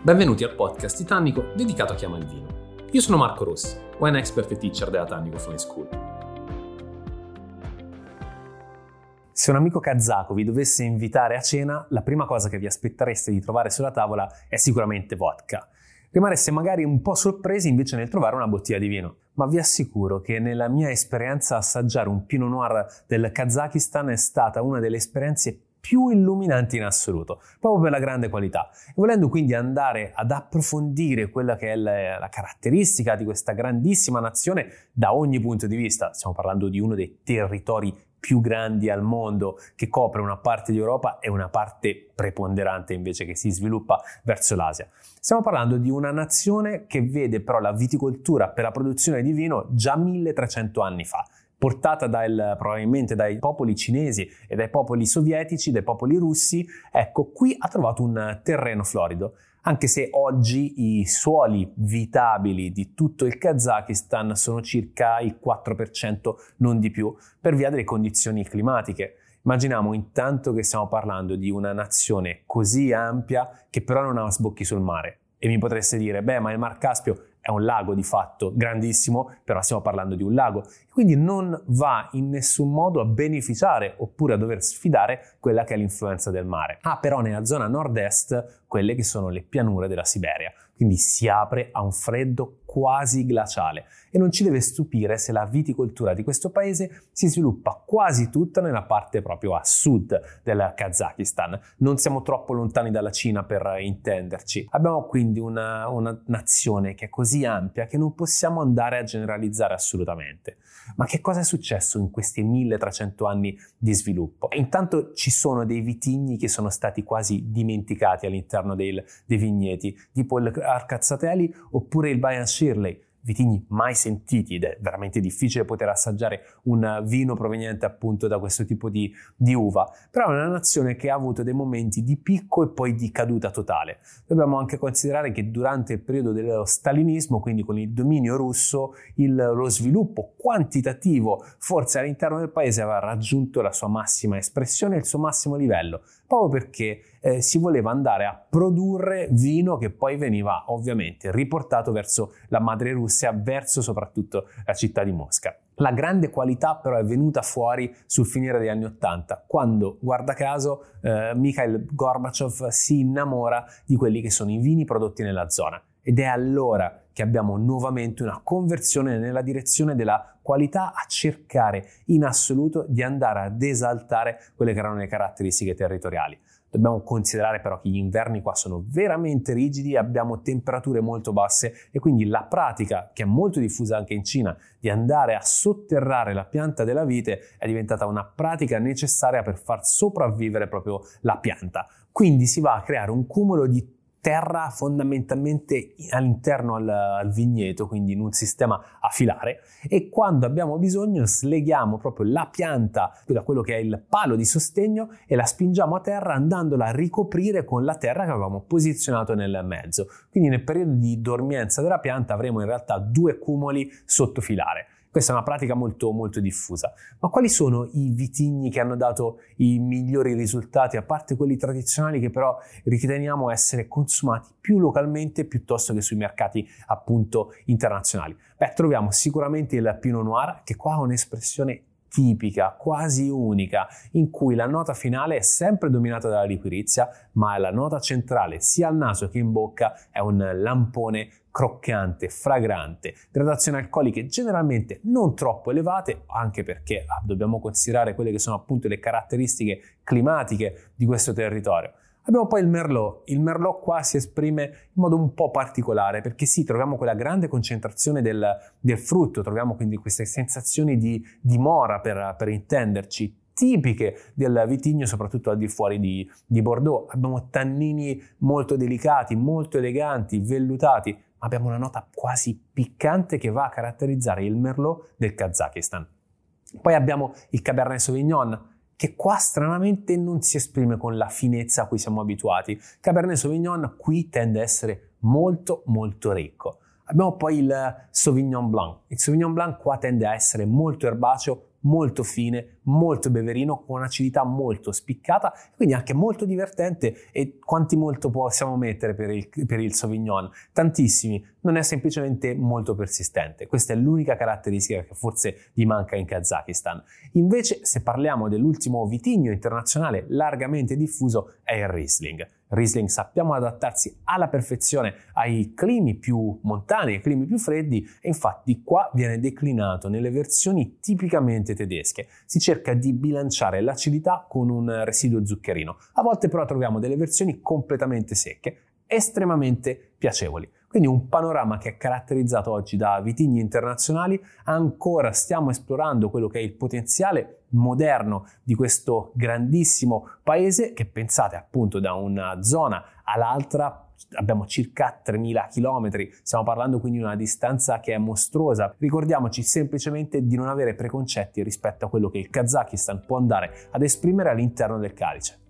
Benvenuti al podcast Titanico dedicato a chi ama il vino. Io sono Marco Rossi, wine expert e teacher della Tannico Fine School. Se un amico kazako vi dovesse invitare a cena, la prima cosa che vi aspettereste di trovare sulla tavola è sicuramente vodka. Rimarreste magari un po' sorpresi invece nel trovare una bottiglia di vino, ma vi assicuro che nella mia esperienza assaggiare un Pinot Noir del Kazakistan è stata una delle esperienze più illuminanti in assoluto, proprio per la grande qualità. E volendo quindi andare ad approfondire quella che è la, la, caratteristica di questa grandissima nazione da ogni punto di vista, stiamo parlando di uno dei territori più grandi al mondo che copre una parte di Europa e una parte preponderante invece che si sviluppa verso l'Asia. Stiamo parlando di una nazione che vede però la viticoltura per la produzione di vino già 1300 anni fa portata dal, probabilmente dai popoli cinesi e dai popoli sovietici, dai popoli russi, ecco, qui ha trovato un terreno florido. Anche se oggi i suoli vitabili di tutto il Kazakistan sono circa il 4%, non di più, per via delle condizioni climatiche. Immaginiamo intanto che stiamo parlando di una nazione così ampia che però non ha sbocchi sul mare. E mi potreste dire, beh, ma il Mar Caspio è un lago di fatto grandissimo, però stiamo parlando di un lago, quindi non va in nessun modo a beneficiare oppure a dover sfidare quella che è l'influenza del mare. Ha però nella zona nord-est quelle che sono le pianure della Siberia, quindi si apre a un freddo quasi glaciale e non ci deve stupire se la viticoltura di questo paese si sviluppa quasi tutta nella parte proprio a sud del Kazakistan. Non siamo troppo lontani dalla Cina per intenderci. Abbiamo quindi una, una nazione che è così ampia che non possiamo andare a generalizzare assolutamente. Ma che cosa è successo in questi 1300 anni di sviluppo? Intanto ci sono dei vitigni che sono stati quasi dimenticati all'interno dei, dei vigneti, tipo il Arcazzatelli oppure il Bayan Shirley vitigni mai sentiti ed è veramente difficile poter assaggiare un vino proveniente appunto da questo tipo di, di, uva, però è una nazione che ha avuto dei momenti di picco e poi di caduta totale. Dobbiamo anche considerare che durante il periodo dello stalinismo, quindi con il dominio russo, il, lo sviluppo quantitativo forse all'interno del paese aveva raggiunto la sua massima espressione il suo massimo livello, proprio perché eh, si voleva andare a produrre vino che poi veniva ovviamente riportato verso la madre Russia, verso soprattutto la città di Mosca. La grande qualità però è venuta fuori sul finire degli anni Ottanta, quando, guarda caso, eh, Mikhail Gorbachev si innamora di quelli che sono i vini prodotti nella zona. Ed è allora che abbiamo nuovamente una conversione nella direzione della qualità a cercare in assoluto di andare ad esaltare quelle che erano le caratteristiche territoriali. Dobbiamo considerare però che gli inverni qua sono veramente rigidi, abbiamo temperature molto basse e quindi la pratica, che è molto diffusa anche in Cina, di andare a sotterrare la pianta della vite è diventata una pratica necessaria per far sopravvivere proprio la pianta. Quindi si va a creare un cumulo di terra fondamentalmente all'interno al, al, vigneto, quindi in un sistema a filare e quando abbiamo bisogno sleghiamo proprio la pianta da quello che è il palo di sostegno e la spingiamo a terra andandola a ricoprire con la terra che avevamo posizionato nel mezzo. Quindi nel periodo di dormienza della pianta avremo in realtà due cumuli sotto filare. Questa è una pratica molto, molto diffusa. Ma quali sono i vitigni che hanno dato i migliori risultati, a parte quelli tradizionali che però riteniamo essere consumati più localmente piuttosto che sui mercati appunto internazionali? Beh, troviamo sicuramente il Pinot Noir, che qua ha un'espressione tipica, quasi unica, in cui la nota finale è sempre dominata dalla liquirizia, ma la nota centrale sia al naso che in bocca è un lampone croccante, fragrante, gradazioni alcoliche generalmente non troppo elevate, anche perché ah, dobbiamo considerare quelle che sono appunto le caratteristiche climatiche di questo territorio. Abbiamo poi il Merlot. Il Merlot qua si esprime in modo un po' particolare perché sì, troviamo quella grande concentrazione del, del frutto, troviamo quindi queste sensazioni di, di mora per, per intenderci, tipiche del vitigno, soprattutto al di fuori di, di, Bordeaux. Abbiamo tannini molto delicati, molto eleganti, vellutati, ma abbiamo una nota quasi piccante che va a caratterizzare il Merlot del Kazakistan. Poi abbiamo il Cabernet Sauvignon, che qua stranamente non si esprime con la finezza a cui siamo abituati. Cabernet Sauvignon qui tende a essere molto molto ricco. Abbiamo poi il Sauvignon Blanc. Il Sauvignon Blanc qua tende a essere molto erbaceo, molto fine, molto beverino, con un'acidità molto spiccata, quindi anche molto divertente e quanti molto possiamo mettere per il, per il Sauvignon? Tantissimi, non è semplicemente molto persistente. Questa è l'unica caratteristica che forse gli manca in Kazakistan. Invece, se parliamo dell'ultimo vitigno internazionale largamente diffuso, è il Riesling. Riesling sappiamo adattarsi alla perfezione ai climi più montani, ai climi più freddi e infatti qua viene declinato nelle versioni tipicamente tedesche. Si cerca di bilanciare l'acidità con un residuo zuccherino. A volte però troviamo delle versioni completamente secche, estremamente piacevoli. Quindi un panorama che è caratterizzato oggi da vitigni internazionali, ancora stiamo esplorando quello che è il potenziale moderno di questo grandissimo paese che pensate appunto da una zona all'altra abbiamo circa 3000 km, stiamo parlando quindi di una distanza che è mostruosa. Ricordiamoci semplicemente di non avere preconcetti rispetto a quello che il Kazakistan può andare ad esprimere all'interno del calice.